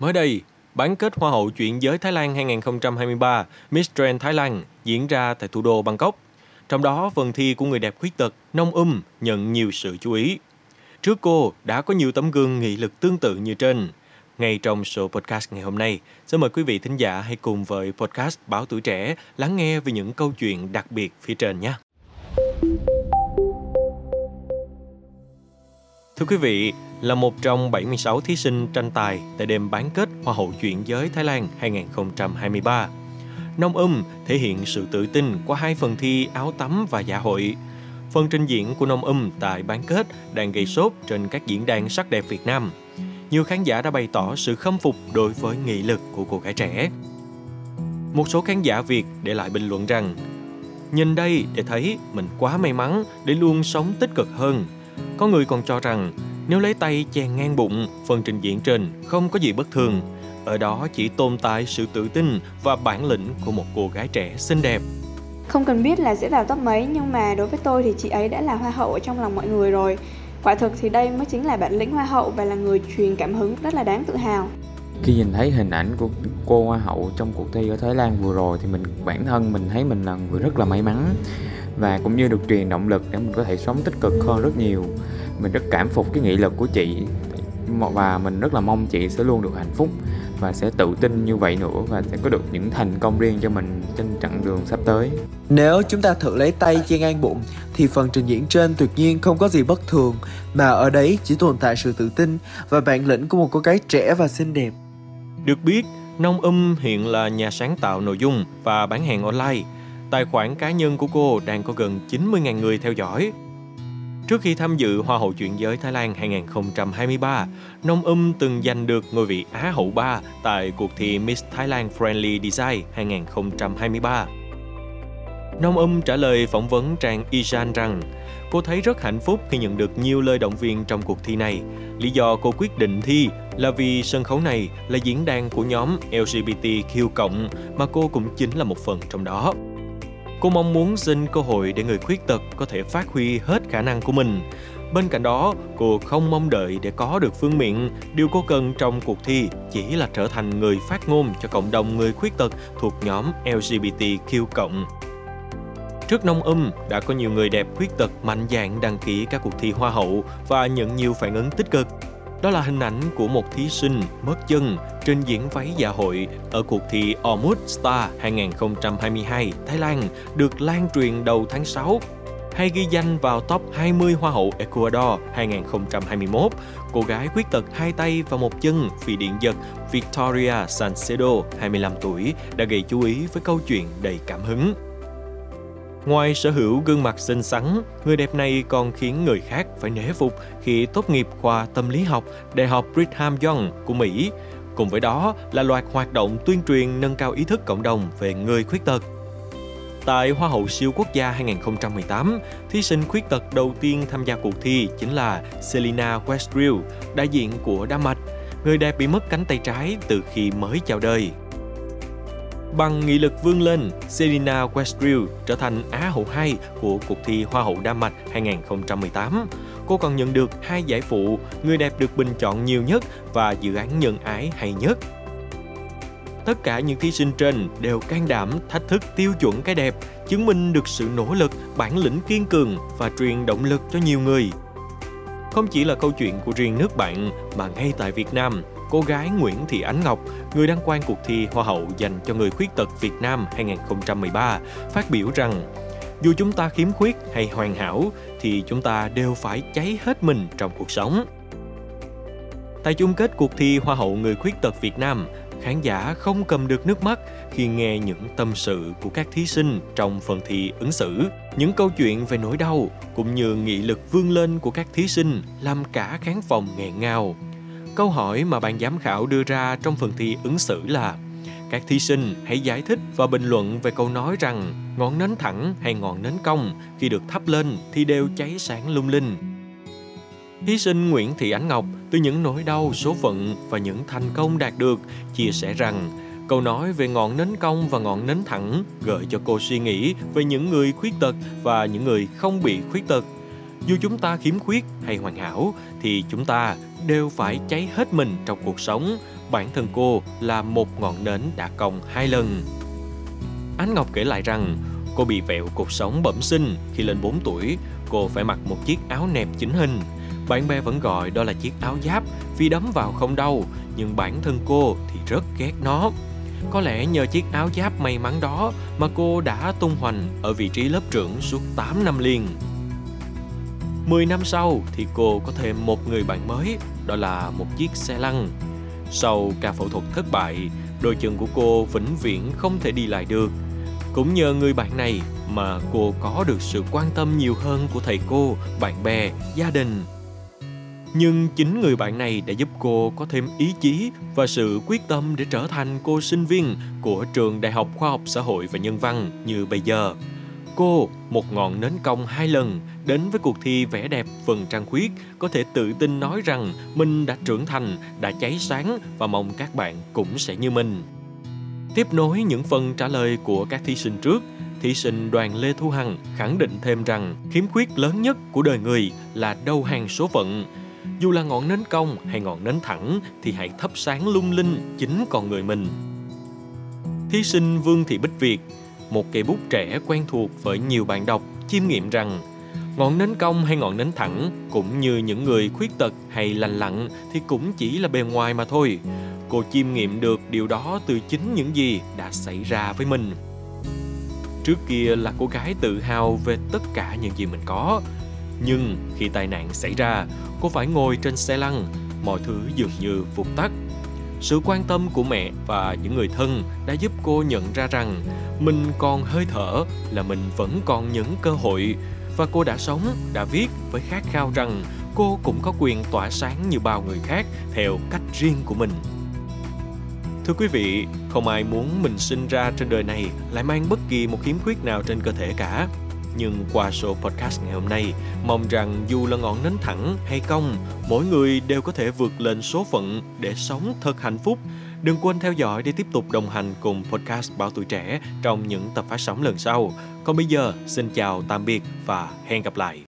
Mới đây, bán kết Hoa hậu chuyển giới Thái Lan 2023 Miss Trend Thái Lan diễn ra tại thủ đô Bangkok. Trong đó, phần thi của người đẹp khuyết tật Nông Um nhận nhiều sự chú ý. Trước cô đã có nhiều tấm gương nghị lực tương tự như trên. Ngay trong số podcast ngày hôm nay, xin mời quý vị thính giả hãy cùng với podcast Báo Tuổi Trẻ lắng nghe về những câu chuyện đặc biệt phía trên nhé. Thưa quý vị, là một trong 76 thí sinh tranh tài tại đêm bán kết Hoa hậu chuyển giới Thái Lan 2023. Nông Um thể hiện sự tự tin qua hai phần thi áo tắm và dạ hội. Phần trình diễn của Nông Um tại bán kết đang gây sốt trên các diễn đàn sắc đẹp Việt Nam. Nhiều khán giả đã bày tỏ sự khâm phục đối với nghị lực của cô gái trẻ. Một số khán giả Việt để lại bình luận rằng Nhìn đây để thấy mình quá may mắn để luôn sống tích cực hơn. Có người còn cho rằng nếu lấy tay chèn ngang bụng, phần trình diễn trên không có gì bất thường. Ở đó chỉ tồn tại sự tự tin và bản lĩnh của một cô gái trẻ xinh đẹp. Không cần biết là sẽ vào top mấy nhưng mà đối với tôi thì chị ấy đã là hoa hậu ở trong lòng mọi người rồi. Quả thực thì đây mới chính là bản lĩnh hoa hậu và là người truyền cảm hứng rất là đáng tự hào. Khi nhìn thấy hình ảnh của cô hoa hậu trong cuộc thi ở Thái Lan vừa rồi thì mình bản thân mình thấy mình là người rất là may mắn và cũng như được truyền động lực để mình có thể sống tích cực hơn rất nhiều mình rất cảm phục cái nghị lực của chị và mình rất là mong chị sẽ luôn được hạnh phúc và sẽ tự tin như vậy nữa và sẽ có được những thành công riêng cho mình trên chặng đường sắp tới. Nếu chúng ta thử lấy tay che ngang bụng thì phần trình diễn trên tuyệt nhiên không có gì bất thường mà ở đấy chỉ tồn tại sự tự tin và bản lĩnh của một cô gái trẻ và xinh đẹp. Được biết, Nông Um hiện là nhà sáng tạo nội dung và bán hàng online. Tài khoản cá nhân của cô đang có gần 90.000 người theo dõi Trước khi tham dự Hoa hậu chuyển giới Thái Lan 2023, Nông Um từng giành được ngôi vị Á hậu 3 tại cuộc thi Miss Thailand Friendly Design 2023. Nông Um trả lời phỏng vấn trang IJAN rằng cô thấy rất hạnh phúc khi nhận được nhiều lời động viên trong cuộc thi này. Lý do cô quyết định thi là vì sân khấu này là diễn đàn của nhóm LGBTQ+, mà cô cũng chính là một phần trong đó. Cô mong muốn xin cơ hội để người khuyết tật có thể phát huy hết khả năng của mình. Bên cạnh đó, cô không mong đợi để có được phương miện. Điều cô cần trong cuộc thi chỉ là trở thành người phát ngôn cho cộng đồng người khuyết tật thuộc nhóm LGBTQ+. Trước nông âm, đã có nhiều người đẹp khuyết tật mạnh dạn đăng ký các cuộc thi hoa hậu và nhận nhiều phản ứng tích cực. Đó là hình ảnh của một thí sinh mất chân trên diễn váy dạ hội ở cuộc thi Ormuz Star 2022 Thái Lan được lan truyền đầu tháng 6 hay ghi danh vào top 20 Hoa hậu Ecuador 2021, cô gái khuyết tật hai tay và một chân vì điện giật Victoria Sancedo, 25 tuổi, đã gây chú ý với câu chuyện đầy cảm hứng. Ngoài sở hữu gương mặt xinh xắn, người đẹp này còn khiến người khác phải nể phục khi tốt nghiệp khoa tâm lý học Đại học Brigham Young của Mỹ. Cùng với đó là loạt hoạt động tuyên truyền nâng cao ý thức cộng đồng về người khuyết tật. Tại Hoa hậu siêu quốc gia 2018, thí sinh khuyết tật đầu tiên tham gia cuộc thi chính là Selina Westrill, đại diện của Đan Mạch, người đẹp bị mất cánh tay trái từ khi mới chào đời. Bằng nghị lực vươn lên, Serena Westrill trở thành Á hậu 2 của cuộc thi Hoa hậu Đan Mạch 2018. Cô còn nhận được hai giải phụ, người đẹp được bình chọn nhiều nhất và dự án nhân ái hay nhất. Tất cả những thí sinh trên đều can đảm thách thức tiêu chuẩn cái đẹp, chứng minh được sự nỗ lực, bản lĩnh kiên cường và truyền động lực cho nhiều người. Không chỉ là câu chuyện của riêng nước bạn mà ngay tại Việt Nam, cô gái Nguyễn Thị Ánh Ngọc, người đăng quang cuộc thi Hoa hậu dành cho người khuyết tật Việt Nam 2013, phát biểu rằng dù chúng ta khiếm khuyết hay hoàn hảo thì chúng ta đều phải cháy hết mình trong cuộc sống. Tại chung kết cuộc thi Hoa hậu người khuyết tật Việt Nam, khán giả không cầm được nước mắt khi nghe những tâm sự của các thí sinh trong phần thi ứng xử. Những câu chuyện về nỗi đau cũng như nghị lực vươn lên của các thí sinh làm cả khán phòng nghẹn ngào. Câu hỏi mà ban giám khảo đưa ra trong phần thi ứng xử là, các thí sinh hãy giải thích và bình luận về câu nói rằng ngọn nến thẳng hay ngọn nến cong khi được thắp lên thì đều cháy sáng lung linh. Thí sinh Nguyễn Thị Ánh Ngọc từ những nỗi đau, số phận và những thành công đạt được chia sẻ rằng câu nói về ngọn nến cong và ngọn nến thẳng gợi cho cô suy nghĩ về những người khuyết tật và những người không bị khuyết tật. Dù chúng ta khiếm khuyết hay hoàn hảo thì chúng ta đều phải cháy hết mình trong cuộc sống bản thân cô là một ngọn nến đã cong hai lần. Ánh Ngọc kể lại rằng cô bị vẹo cuộc sống bẩm sinh khi lên 4 tuổi, cô phải mặc một chiếc áo nẹp chỉnh hình. Bạn bè vẫn gọi đó là chiếc áo giáp vì đấm vào không đau, nhưng bản thân cô thì rất ghét nó. Có lẽ nhờ chiếc áo giáp may mắn đó mà cô đã tung hoành ở vị trí lớp trưởng suốt 8 năm liền. 10 năm sau thì cô có thêm một người bạn mới, đó là một chiếc xe lăn. Sau ca phẫu thuật thất bại, đôi chân của cô vĩnh viễn không thể đi lại được. Cũng nhờ người bạn này mà cô có được sự quan tâm nhiều hơn của thầy cô, bạn bè, gia đình. Nhưng chính người bạn này đã giúp cô có thêm ý chí và sự quyết tâm để trở thành cô sinh viên của trường Đại học Khoa học Xã hội và Nhân văn như bây giờ. Cô, một ngọn nến cong hai lần, đến với cuộc thi vẽ đẹp phần trang khuyết, có thể tự tin nói rằng mình đã trưởng thành, đã cháy sáng và mong các bạn cũng sẽ như mình. Tiếp nối những phần trả lời của các thí sinh trước, thí sinh đoàn Lê Thu Hằng khẳng định thêm rằng khiếm khuyết lớn nhất của đời người là đầu hàng số phận. Dù là ngọn nến cong hay ngọn nến thẳng thì hãy thắp sáng lung linh chính con người mình. Thí sinh Vương Thị Bích Việt, một cây bút trẻ quen thuộc với nhiều bạn đọc, chiêm nghiệm rằng ngọn nến cong hay ngọn nến thẳng cũng như những người khuyết tật hay lành lặn thì cũng chỉ là bề ngoài mà thôi. Cô chiêm nghiệm được điều đó từ chính những gì đã xảy ra với mình. Trước kia là cô gái tự hào về tất cả những gì mình có nhưng khi tai nạn xảy ra, cô phải ngồi trên xe lăn. Mọi thứ dường như vụt tắt. Sự quan tâm của mẹ và những người thân đã giúp cô nhận ra rằng mình còn hơi thở, là mình vẫn còn những cơ hội. Và cô đã sống, đã viết với khát khao rằng cô cũng có quyền tỏa sáng như bao người khác theo cách riêng của mình. Thưa quý vị, không ai muốn mình sinh ra trên đời này lại mang bất kỳ một khiếm khuyết nào trên cơ thể cả nhưng qua số podcast ngày hôm nay, mong rằng dù là ngọn nến thẳng hay cong, mỗi người đều có thể vượt lên số phận để sống thật hạnh phúc. Đừng quên theo dõi để tiếp tục đồng hành cùng podcast Báo Tuổi Trẻ trong những tập phát sóng lần sau. Còn bây giờ, xin chào, tạm biệt và hẹn gặp lại.